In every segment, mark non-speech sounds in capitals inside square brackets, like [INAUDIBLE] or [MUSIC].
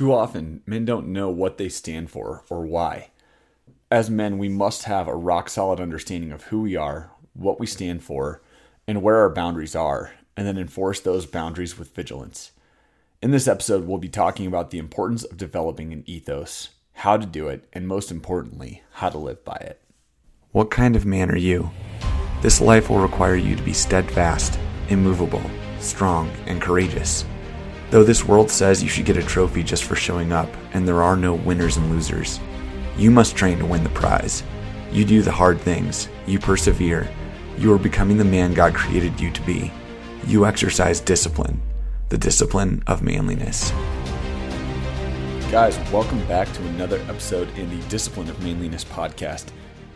Too often, men don't know what they stand for or why. As men, we must have a rock solid understanding of who we are, what we stand for, and where our boundaries are, and then enforce those boundaries with vigilance. In this episode, we'll be talking about the importance of developing an ethos, how to do it, and most importantly, how to live by it. What kind of man are you? This life will require you to be steadfast, immovable, strong, and courageous. Though this world says you should get a trophy just for showing up, and there are no winners and losers, you must train to win the prize. You do the hard things, you persevere, you are becoming the man God created you to be. You exercise discipline, the discipline of manliness. Guys, welcome back to another episode in the Discipline of Manliness podcast.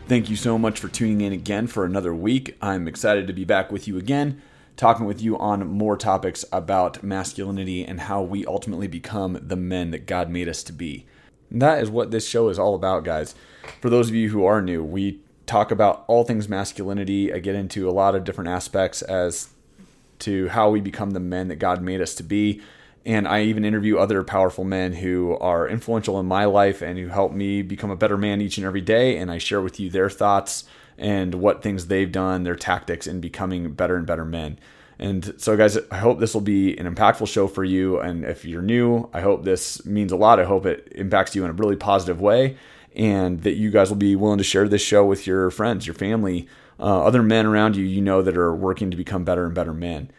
Thank you so much for tuning in again for another week. I'm excited to be back with you again talking with you on more topics about masculinity and how we ultimately become the men that God made us to be. And that is what this show is all about, guys. For those of you who are new, we talk about all things masculinity. I get into a lot of different aspects as to how we become the men that God made us to be. And I even interview other powerful men who are influential in my life and who help me become a better man each and every day. And I share with you their thoughts and what things they've done, their tactics in becoming better and better men. And so, guys, I hope this will be an impactful show for you. And if you're new, I hope this means a lot. I hope it impacts you in a really positive way and that you guys will be willing to share this show with your friends, your family, uh, other men around you you know that are working to become better and better men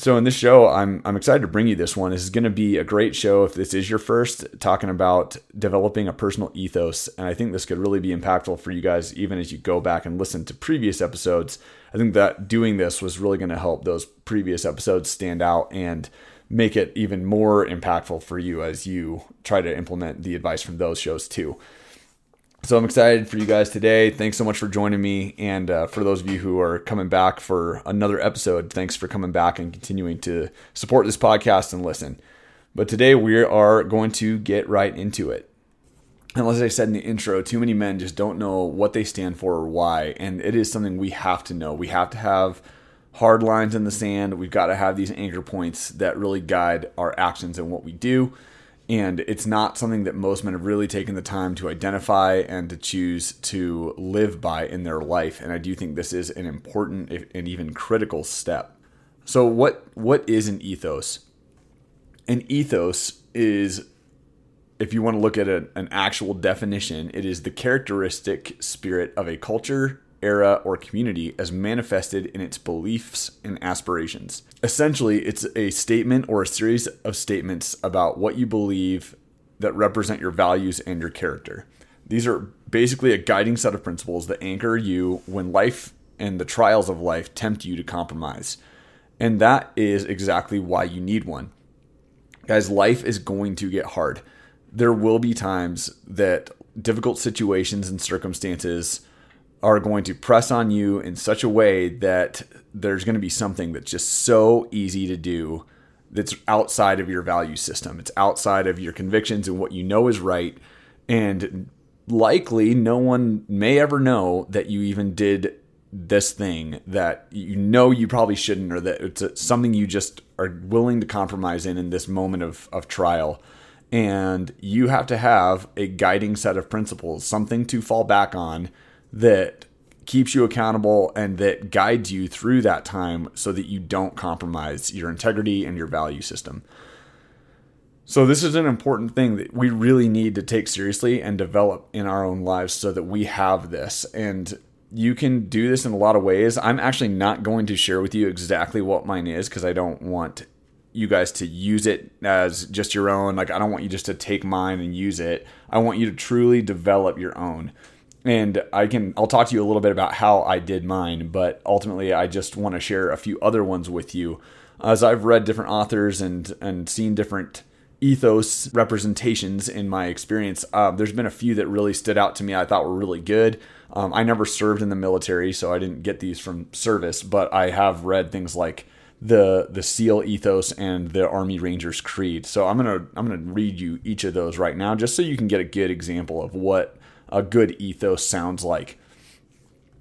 so in this show i'm i'm excited to bring you this one. This is going to be a great show. If this is your first talking about developing a personal ethos and i think this could really be impactful for you guys even as you go back and listen to previous episodes. I think that doing this was really going to help those previous episodes stand out and make it even more impactful for you as you try to implement the advice from those shows too so I'm excited for you guys today. Thanks so much for joining me. And uh, for those of you who are coming back for another episode, thanks for coming back and continuing to support this podcast and listen. But today we are going to get right into it. And as I said in the intro, too many men just don't know what they stand for or why. And it is something we have to know. We have to have hard lines in the sand. We've got to have these anchor points that really guide our actions and what we do and it's not something that most men have really taken the time to identify and to choose to live by in their life. And i do think this is an important and even critical step. So what what is an ethos? An ethos is if you want to look at a, an actual definition it is the characteristic spirit of a culture era, or community as manifested in its beliefs and aspirations. Essentially, it's a statement or a series of statements about what you believe that represent your values and your character. These are basically a guiding set of principles that anchor you when life and the trials of life tempt you to compromise. And that is exactly why you need one. Guys, life is going to get hard. There will be times that difficult situations and circumstances are going to press on you in such a way that there's going to be something that's just so easy to do that's outside of your value system. It's outside of your convictions and what you know is right. And likely no one may ever know that you even did this thing that you know you probably shouldn't or that it's something you just are willing to compromise in in this moment of, of trial and you have to have a guiding set of principles something to fall back on that keeps you accountable and that guides you through that time so that you don't compromise your integrity and your value system. So, this is an important thing that we really need to take seriously and develop in our own lives so that we have this. And you can do this in a lot of ways. I'm actually not going to share with you exactly what mine is because I don't want you guys to use it as just your own. Like, I don't want you just to take mine and use it. I want you to truly develop your own and I can I'll talk to you a little bit about how I did mine, but ultimately I just want to share a few other ones with you as I've read different authors and and seen different ethos representations in my experience. Uh, there's been a few that really stood out to me. I thought were really good. Um, I never served in the military, so I didn't get these from service, but I have read things like the the SEAL ethos and the Army Rangers Creed. So I'm gonna I'm gonna read you each of those right now, just so you can get a good example of what a good ethos sounds like.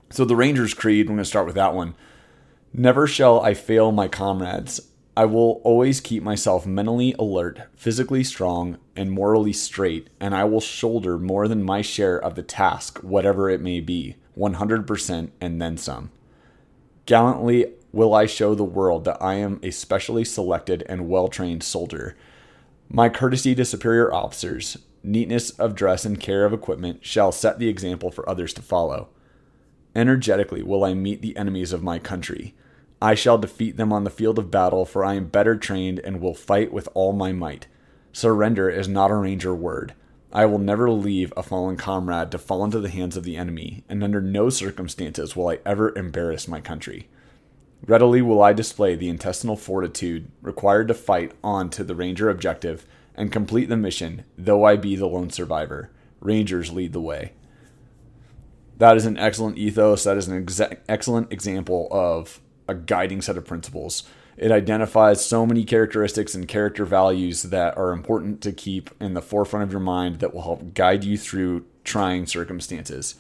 So, the Rangers Creed, I'm going to start with that one. Never shall I fail my comrades. I will always keep myself mentally alert, physically strong, and morally straight, and I will shoulder more than my share of the task, whatever it may be, 100% and then some. Gallantly will I show the world that I am a specially selected and well trained soldier. My courtesy to superior officers, neatness of dress, and care of equipment shall set the example for others to follow. Energetically will I meet the enemies of my country. I shall defeat them on the field of battle, for I am better trained and will fight with all my might. Surrender is not a ranger word. I will never leave a fallen comrade to fall into the hands of the enemy, and under no circumstances will I ever embarrass my country. Readily will I display the intestinal fortitude required to fight on to the Ranger objective and complete the mission, though I be the lone survivor. Rangers lead the way. That is an excellent ethos. That is an excellent example of a guiding set of principles. It identifies so many characteristics and character values that are important to keep in the forefront of your mind that will help guide you through trying circumstances.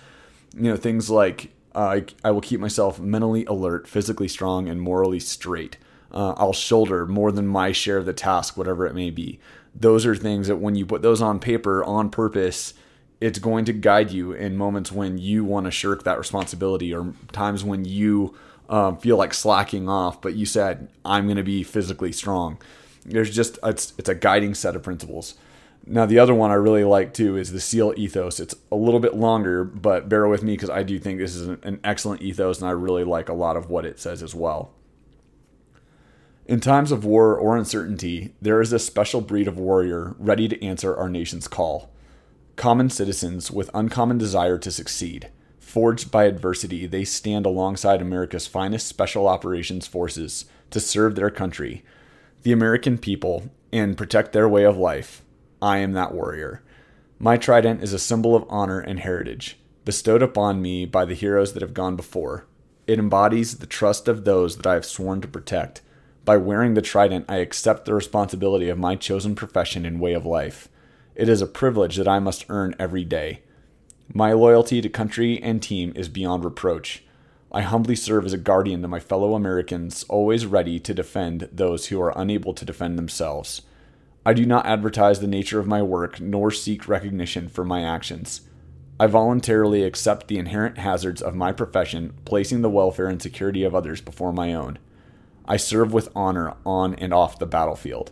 You know, things like uh, I, I will keep myself mentally alert, physically strong, and morally straight. Uh, I'll shoulder more than my share of the task, whatever it may be. Those are things that when you put those on paper on purpose, it's going to guide you in moments when you want to shirk that responsibility or times when you um, feel like slacking off, but you said, I'm going to be physically strong. There's just, it's, it's a guiding set of principles. Now, the other one I really like too is the SEAL ethos. It's a little bit longer, but bear with me because I do think this is an excellent ethos and I really like a lot of what it says as well. In times of war or uncertainty, there is a special breed of warrior ready to answer our nation's call. Common citizens with uncommon desire to succeed. Forged by adversity, they stand alongside America's finest special operations forces to serve their country, the American people, and protect their way of life. I am that warrior. My trident is a symbol of honor and heritage, bestowed upon me by the heroes that have gone before. It embodies the trust of those that I have sworn to protect. By wearing the trident, I accept the responsibility of my chosen profession and way of life. It is a privilege that I must earn every day. My loyalty to country and team is beyond reproach. I humbly serve as a guardian to my fellow Americans, always ready to defend those who are unable to defend themselves. I do not advertise the nature of my work nor seek recognition for my actions. I voluntarily accept the inherent hazards of my profession, placing the welfare and security of others before my own. I serve with honor on and off the battlefield.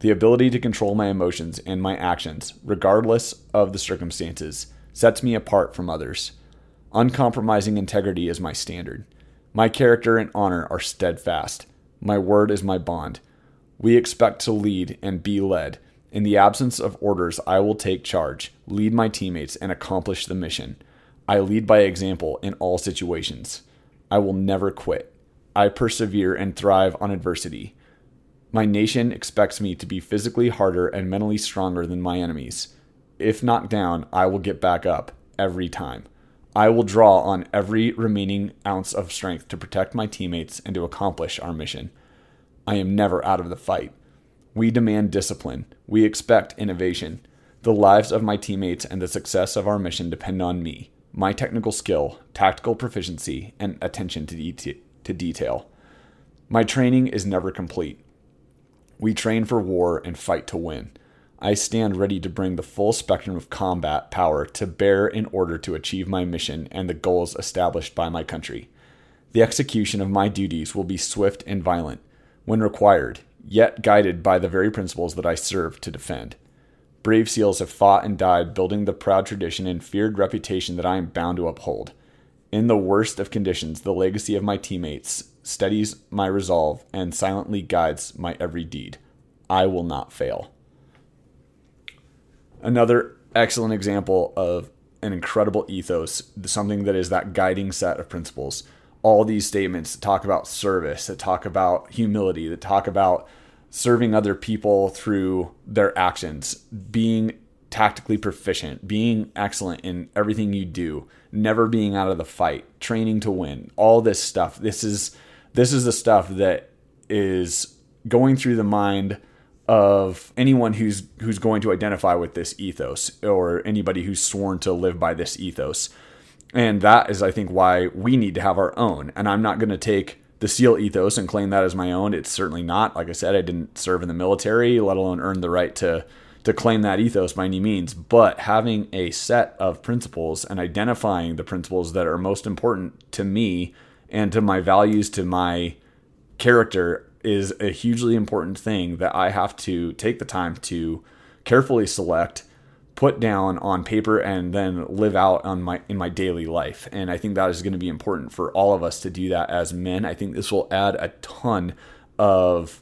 The ability to control my emotions and my actions, regardless of the circumstances, sets me apart from others. Uncompromising integrity is my standard. My character and honor are steadfast. My word is my bond. We expect to lead and be led. In the absence of orders, I will take charge, lead my teammates, and accomplish the mission. I lead by example in all situations. I will never quit. I persevere and thrive on adversity. My nation expects me to be physically harder and mentally stronger than my enemies. If knocked down, I will get back up every time. I will draw on every remaining ounce of strength to protect my teammates and to accomplish our mission. I am never out of the fight. We demand discipline. We expect innovation. The lives of my teammates and the success of our mission depend on me, my technical skill, tactical proficiency, and attention to, de- to detail. My training is never complete. We train for war and fight to win. I stand ready to bring the full spectrum of combat power to bear in order to achieve my mission and the goals established by my country. The execution of my duties will be swift and violent when required, yet guided by the very principles that I serve to defend. Brave SEALs have fought and died building the proud tradition and feared reputation that I am bound to uphold. In the worst of conditions, the legacy of my teammates steadies my resolve and silently guides my every deed. I will not fail. Another excellent example of an incredible ethos, something that is that guiding set of principles. All these statements that talk about service, that talk about humility, that talk about serving other people through their actions, being tactically proficient, being excellent in everything you do, never being out of the fight, training to win, all this stuff. This is this is the stuff that is going through the mind of anyone who's who's going to identify with this ethos or anybody who's sworn to live by this ethos. And that is I think why we need to have our own. And I'm not going to take the SEAL ethos and claim that as my own. It's certainly not. Like I said, I didn't serve in the military, let alone earn the right to to claim that ethos by any means. But having a set of principles and identifying the principles that are most important to me and to my values, to my character, is a hugely important thing that I have to take the time to carefully select put down on paper and then live out on my in my daily life. And I think that is going to be important for all of us to do that as men. I think this will add a ton of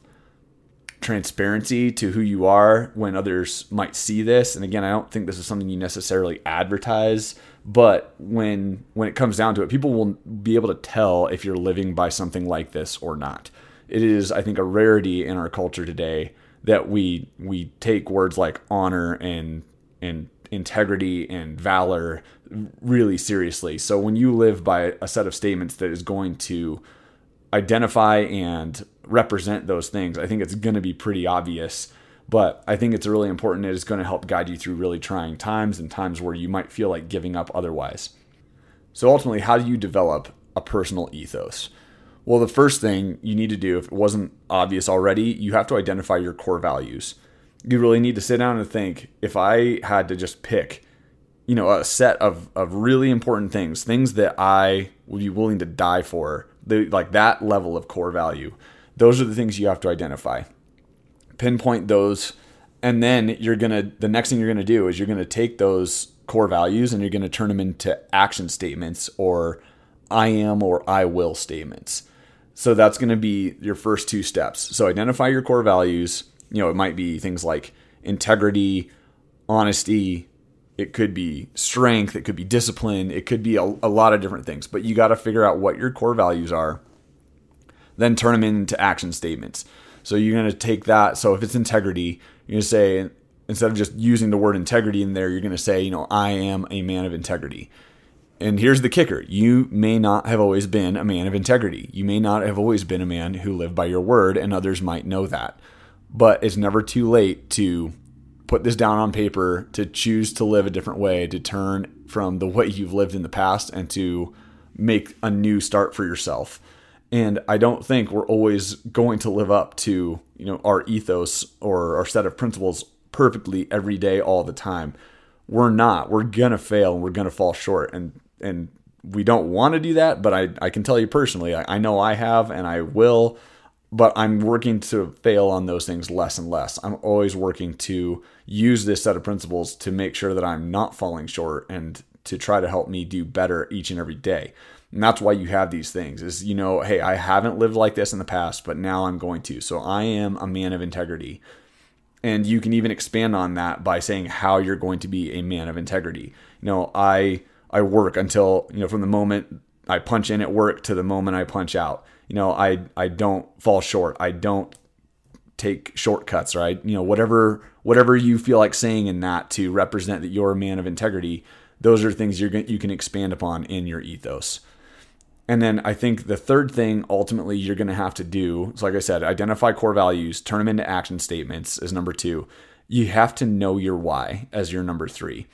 transparency to who you are when others might see this. And again, I don't think this is something you necessarily advertise, but when when it comes down to it, people will be able to tell if you're living by something like this or not. It is I think a rarity in our culture today that we we take words like honor and and integrity and valor really seriously. So when you live by a set of statements that is going to identify and represent those things, I think it's going to be pretty obvious. But I think it's really important. It is going to help guide you through really trying times and times where you might feel like giving up otherwise. So ultimately, how do you develop a personal ethos? Well, the first thing you need to do, if it wasn't obvious already, you have to identify your core values you really need to sit down and think if I had to just pick, you know, a set of, of really important things, things that I would be willing to die for, the, like that level of core value, those are the things you have to identify. Pinpoint those, and then you're to, the next thing you're to do is you're to take those core values and you're to turn them into action statements or I am or I will statements. So that's to be your first two steps. So identify your core values you know, it might be things like integrity, honesty, it could be strength, it could be discipline, it could be a, a lot of different things. But you got to figure out what your core values are, then turn them into action statements. So you're going to take that. So if it's integrity, you're going to say, instead of just using the word integrity in there, you're going to say, you know, I am a man of integrity. And here's the kicker you may not have always been a man of integrity. You may not have always been a man who lived by your word, and others might know that but it's never too late to put this down on paper, to choose to live a different way, to turn from the way you've lived in the past and to make a new start for yourself. And I don't think we're always going to live up to, you know, our ethos or our set of principles perfectly every day all the time. We're not. We're gonna fail and we're gonna fall short. And and we don't want to do that, but I, I can tell you personally, I, I know I have and I will but I'm working to fail on those things less and less. I'm always working to use this set of principles to make sure that I'm not falling short and to try to help me do better each and every day. And that's why you have these things is you know, hey, I haven't lived like this in the past, but now I'm going to. So I am a man of integrity. And you can even expand on that by saying how you're going to be a man of integrity. You know, I I work until, you know, from the moment I punch in at work to the moment I punch out you know, I I don't fall short. I don't take shortcuts, right? You know, whatever whatever you feel like saying in that to represent that you're a man of integrity, those are things you're you can expand upon in your ethos. And then I think the third thing ultimately you're going to have to do, so like I said, identify core values, turn them into action statements is number 2. You have to know your why as your number 3.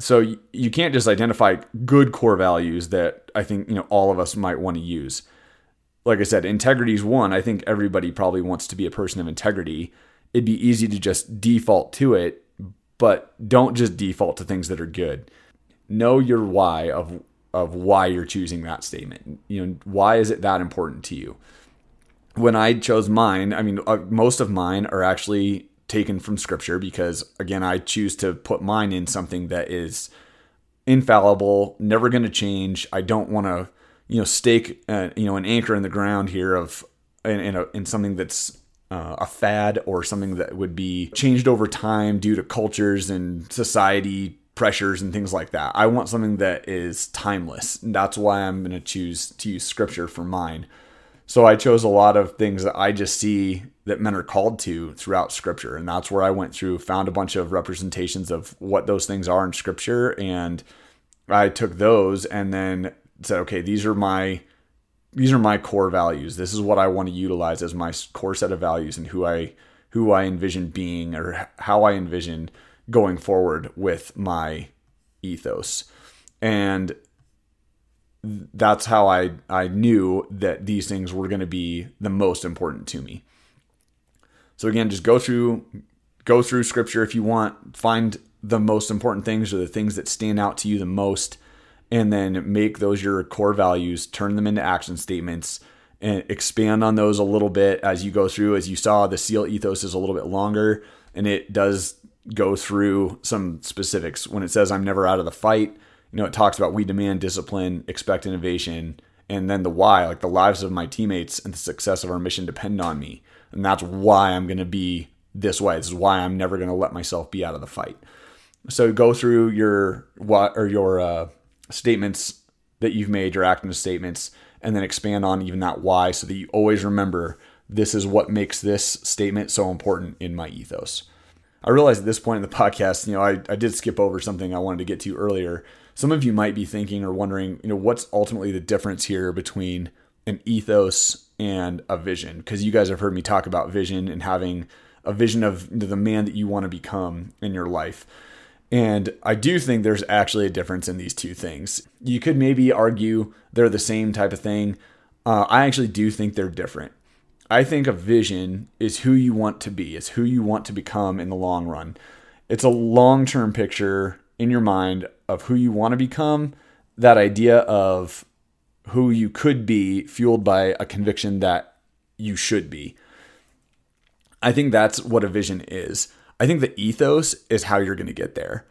So you can't just identify good core values that I think, you know, all of us might want to use like I said, integrity is one. I think everybody probably wants to be a person of integrity. It'd be easy to just default to it, but don't just default to things that are good. Know your why of of why you're choosing that statement. You know, why is it that important to you? When I chose mine, I mean, uh, most of mine are actually taken from scripture because again, I choose to put mine in something that is infallible, never going to change. I don't want to you know stake uh, you know an anchor in the ground here of in in, a, in something that's uh, a fad or something that would be changed over time due to cultures and society pressures and things like that. I want something that is timeless. That's why I'm going to choose to use scripture for mine. So I chose a lot of things that I just see that men are called to throughout scripture. And that's where I went through, found a bunch of representations of what those things are in scripture. And I took those and then said, okay, these are my these are my core values. This is what I want to utilize as my core set of values and who I who I envision being or how I envision going forward with my ethos. And that's how I, I knew that these things were going to be the most important to me. So again, just go through go through scripture if you want, find the most important things or the things that stand out to you the most and then make those your core values, turn them into action statements and expand on those a little bit as you go through. As you saw, the SEAL ethos is a little bit longer and it does go through some specifics. When it says, I'm never out of the fight, you know, it talks about we demand discipline, expect innovation, and then the why, like the lives of my teammates and the success of our mission depend on me. And that's why I'm going to be this way. This is why I'm never going to let myself be out of the fight. So go through your what or your uh, statements that you've made, your acting statements, and then expand on even that why so that you always remember this is what makes this statement so important in my ethos. I realize at this point in the [LAUGHS] podcast, you know, I, I did skip over something I wanted to get to earlier. Some of you might be thinking or wondering, you know, what's ultimately the difference here between an ethos and a vision? Because you guys have heard me talk about vision and having a vision of the man that you want to become in your life. And I do think there's actually a difference in these two things. You could maybe argue they're the same type of thing. Uh, I actually do think they're different. I think a vision is who you want to be, it's who you want to become in the long run. It's a long term picture in your mind of who you want to become, that idea of who you could be, fueled by a conviction that you should be. I think that's what a vision is. I think the ethos is how you're going to get there.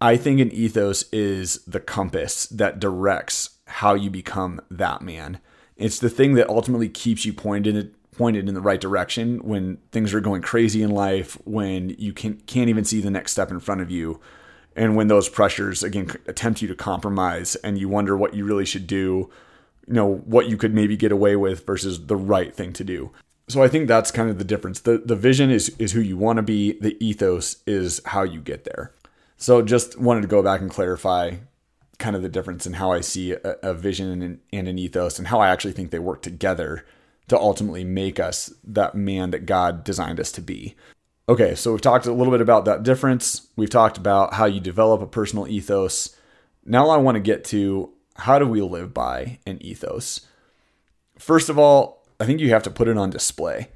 I think an ethos is the compass that directs how you become that man. It's the thing that ultimately keeps you pointed pointed in the right direction when things are going crazy in life, when you can, can't even see the next step in front of you, and when those pressures again attempt you to compromise and you wonder what you really should do, you know, what you could maybe get away with versus the right thing to do so I think that's kind of the difference. The the vision is is who you want to be. The ethos is how you get there. So just wanted to go back and clarify kind of the difference in how I see a, a vision and, and an ethos and how I actually think they work together to ultimately make us that man that God designed us to be. Okay, so we've talked a little bit about that difference. We've talked about how you develop a personal ethos. Now I want to get to how do we live by an ethos? First of all, I think you have to put it on display.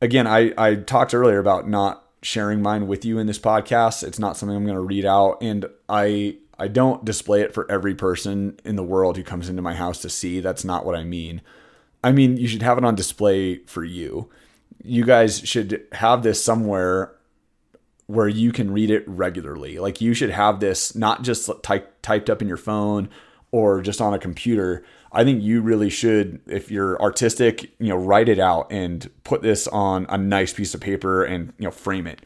Again, I, I talked earlier about not sharing mine with you in this podcast. It's not something I'm going to read out, and I I don't display it for every person in the world who comes into my house to see. That's not what I mean. I mean, you should have it on display for you. You guys should have this somewhere where you can read it regularly. Like you should have this not just type, typed up in your phone or just on a computer, I think you really should, if you're artistic, you know, write it out and put this on a nice piece of paper and you know frame it.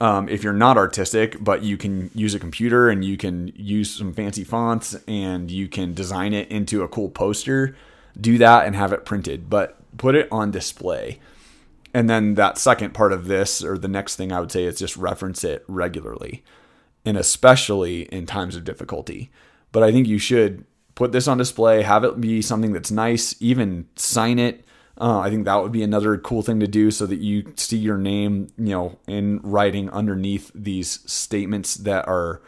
Um, if you're not artistic, but you can use a computer and you can use some fancy fonts and you can design it into a cool poster, do that and have it printed, but put it on display. And then that second part of this, or the next thing I would say, is just reference it regularly, and especially in times of difficulty. But I think you should put this on display, have it be something that's nice, even sign it. Uh, I think that would be another cool thing to do so that you see your name, you know, in writing underneath these statements that are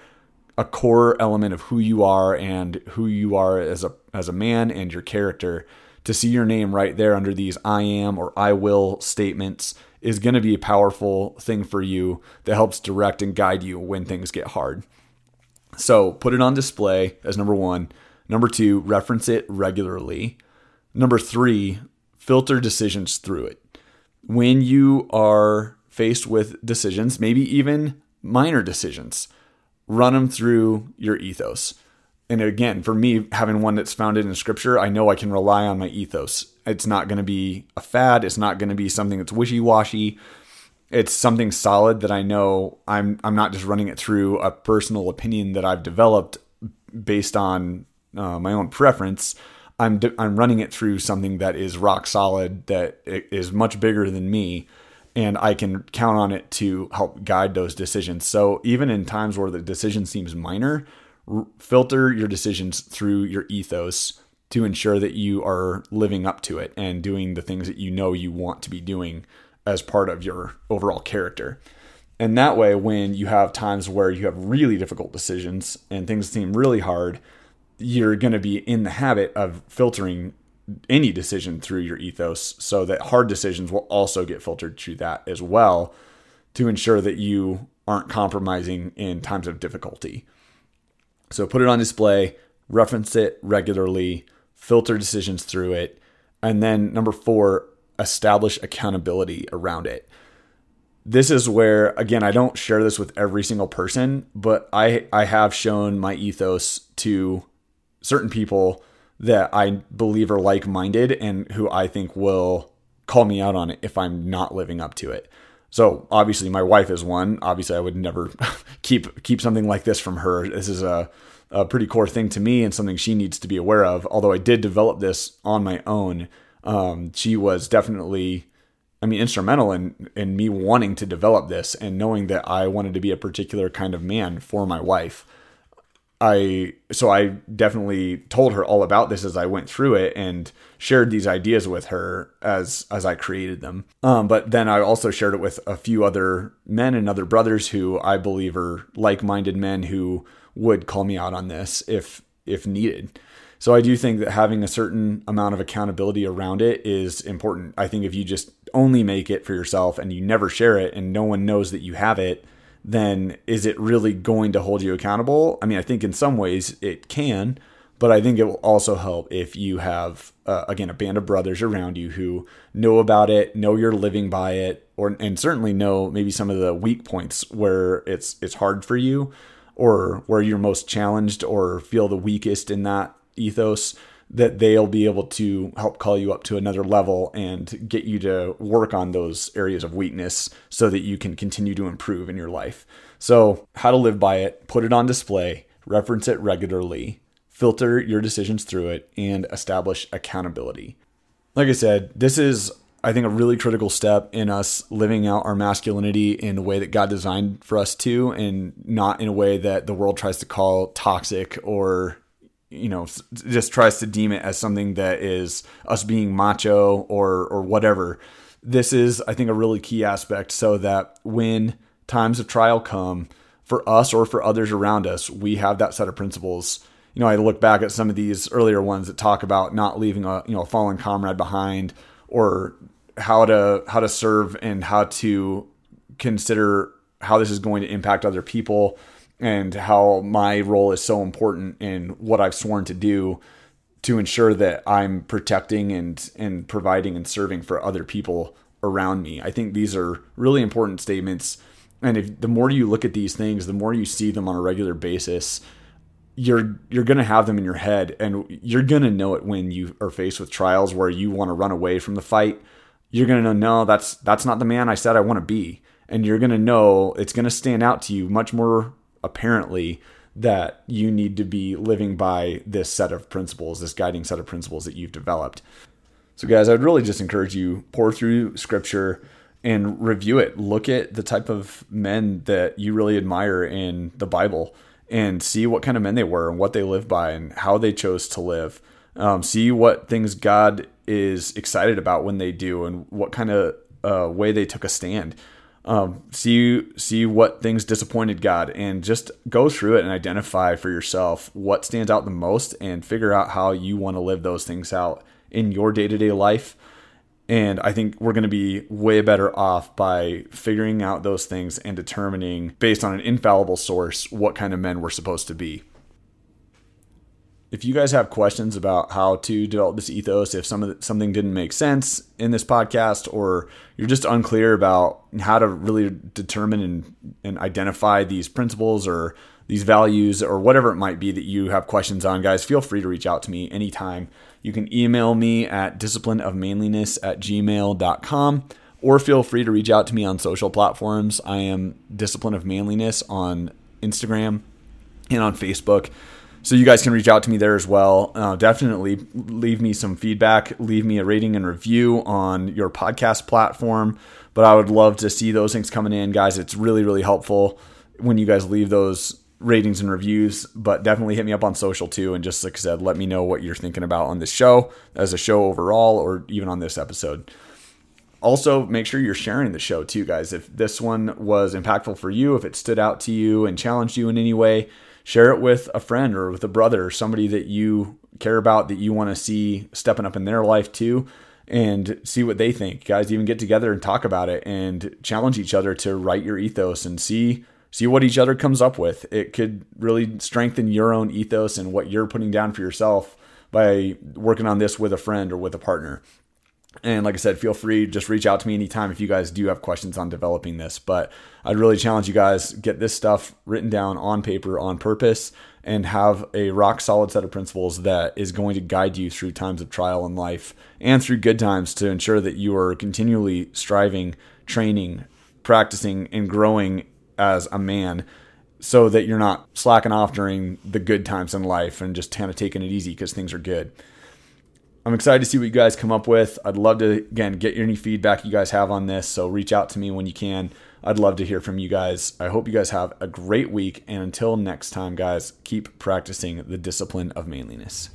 a core element of who you are and who you are as a as a man and your character. To see your name right there under these I am or I will statements is going to be a powerful thing for you that helps direct and guide you when things get hard. So put it on display as number one. Number two, reference it regularly. Number three, filter decisions through it. When you are faced with decisions, maybe even minor decisions, run them through your ethos. And again, for me, having one that's founded in scripture, I know I can rely on my ethos. It's not going to be a fad. It's not going to be something that's wishy washy. It's something solid that I know I'm I'm not just running it through a personal opinion that I've developed based on uh, my own preference, I'm I'm running it through something that is rock solid, that is much bigger than me, and I can count on it to help guide those decisions. So even in times where the decision seems minor, r- filter your decisions through your ethos to ensure that you are living up to it and doing the things that you know you want to be doing as part of your overall character. And that way, when you have times where you have really difficult decisions and things seem really hard, you're going to be in the habit of filtering any decision through your ethos so that hard decisions will also get filtered through that as well to ensure that you aren't compromising in times of difficulty. So put it on display, reference it regularly, filter decisions through it, and then number 4, establish accountability around it. This is where again I don't share this with every single person, but I I have shown my ethos to certain people that I believe are like minded and who I think will call me out on it if I'm not living up to it. So obviously my wife is one. Obviously I would never [LAUGHS] keep keep something like this from her. This is a, a pretty core thing to me and something she needs to be aware of. Although I did develop this on my own, um, she was definitely I mean, instrumental in in me wanting to develop this and knowing that I wanted to be a particular kind of man for my wife. I so I definitely told her all about this as I went through it and shared these ideas with her as as I created them. Um, but then I also shared it with a few other men and other brothers who I believe are like-minded men who would call me out on this if if needed. So I do think that having a certain amount of accountability around it is important. I think if you just only make it for yourself and you never share it and no one knows that you have it, then is it really going to hold you accountable? I mean, I think in some ways it can, but I think it will also help if you have, uh, again, a band of brothers around you who know about it, know you're living by it, or and certainly know maybe some of the weak points where it's it's hard for you, or where you're most challenged or feel the weakest in that ethos that they'll be able to help call you up to another level and get you to work on those areas of weakness so that you can continue to improve in your life. So, how to live by it, put it on display, reference it regularly, filter your decisions through it, and establish accountability. Like I said, this is, I think, a really critical step in us living out our masculinity in the way that God designed for us to, and not in a way that the world tries to call toxic or you know just tries to deem it as something that is us being macho or or whatever. This is i think a really key aspect so that when times of trial come for us or for others around us we have that set of principles. You know i look back at some of these earlier ones that talk about not leaving a you know a fallen comrade behind or how to how to serve and how to consider how this is going to impact other people and how my role is so important in what I've sworn to do to ensure that I'm protecting and and providing and serving for other people around me. I think these are really important statements and if the more you look at these things, the more you see them on a regular basis, you're you're going to have them in your head and you're going to know it when you are faced with trials where you want to run away from the fight. You're going to know no, that's that's not the man I said I want to be. And you're going to know it's going to stand out to you much more apparently that you need to be living by this set of principles, this guiding set of principles that you've developed. So, guys, I'd really just encourage you pore through scripture and review it. Look at the type of men that you really admire in the Bible and see what kind of men they were and what they lived by and how they chose to live. Um, see what things God is excited about when they do and what kind of uh, way they took a stand um, see see what things disappointed God, and just go through it and identify for yourself what stands out the most, and figure out how you want to live those things out in your day to day life. And I think we're going to be way better off by figuring out those things and determining, based on an infallible source, what kind of men we're supposed to be if you guys have questions about how to develop this ethos, if some the, something didn't make sense in this podcast, or you're just unclear about how to really determine and, and identify these principles or these values or whatever it might be that you have questions on, guys, feel free to reach out to me anytime. You can email me at disciplineofmanliness at gmail.com or feel free to reach out to me on social platforms. I am Discipline of Manliness on Instagram and on Facebook. So you guys can reach out to me there as well. Uh, definitely leave me some feedback, leave me a rating and review on your podcast platform. But I would love to see those things coming in, guys. It's really, really helpful when you guys leave those ratings and reviews. But definitely hit me up on social too. And just like I said, let me know what you're thinking about on this show, as a show overall, or even on this episode. Also, make sure you're sharing the show too, guys. If this one was impactful for you, if it stood out to you and challenged you in any way, share it with a friend or with a brother or somebody that you care about that you want to see stepping up in their life too and see what they think. Guys, even get together and talk about it and challenge each other to write your ethos and see see what each other comes up with. It could really strengthen your own ethos and what you're putting down for yourself by working on this with a friend or with a partner. And like I said, feel free just reach out to me anytime if you guys do have questions on developing this. But I'd really challenge you guys get this stuff written down on paper on purpose and have a rock solid set of principles that is going to guide you through times of trial in life and through good times to ensure that you are continually striving, training, practicing, and growing as a man so that you're not slacking off during the good times in life and just kind of taking it easy because things are good. I'm excited to see what you guys come up with. I'd love to, again, get any feedback you guys have on this. So reach out to me when you can. I'd love to hear from you guys. I hope you guys have a great week. And until next time, guys, keep practicing the discipline of manliness.